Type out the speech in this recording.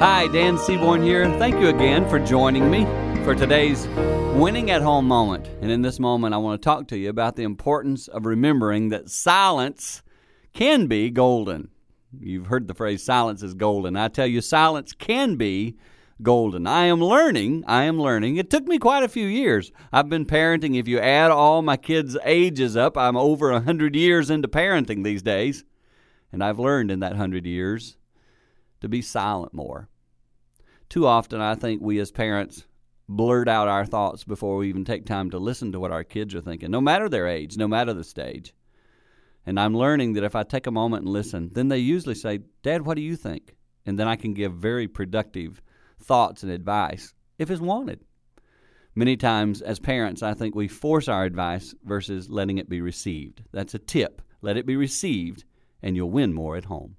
Hi, Dan Seaborn here. Thank you again for joining me for today's winning at home moment. And in this moment, I want to talk to you about the importance of remembering that silence can be golden. You've heard the phrase silence is golden. I tell you, silence can be golden. I am learning. I am learning. It took me quite a few years. I've been parenting. If you add all my kids' ages up, I'm over a 100 years into parenting these days. And I've learned in that 100 years to be silent more. Too often, I think we as parents blurt out our thoughts before we even take time to listen to what our kids are thinking, no matter their age, no matter the stage. And I'm learning that if I take a moment and listen, then they usually say, Dad, what do you think? And then I can give very productive thoughts and advice if it's wanted. Many times, as parents, I think we force our advice versus letting it be received. That's a tip. Let it be received, and you'll win more at home.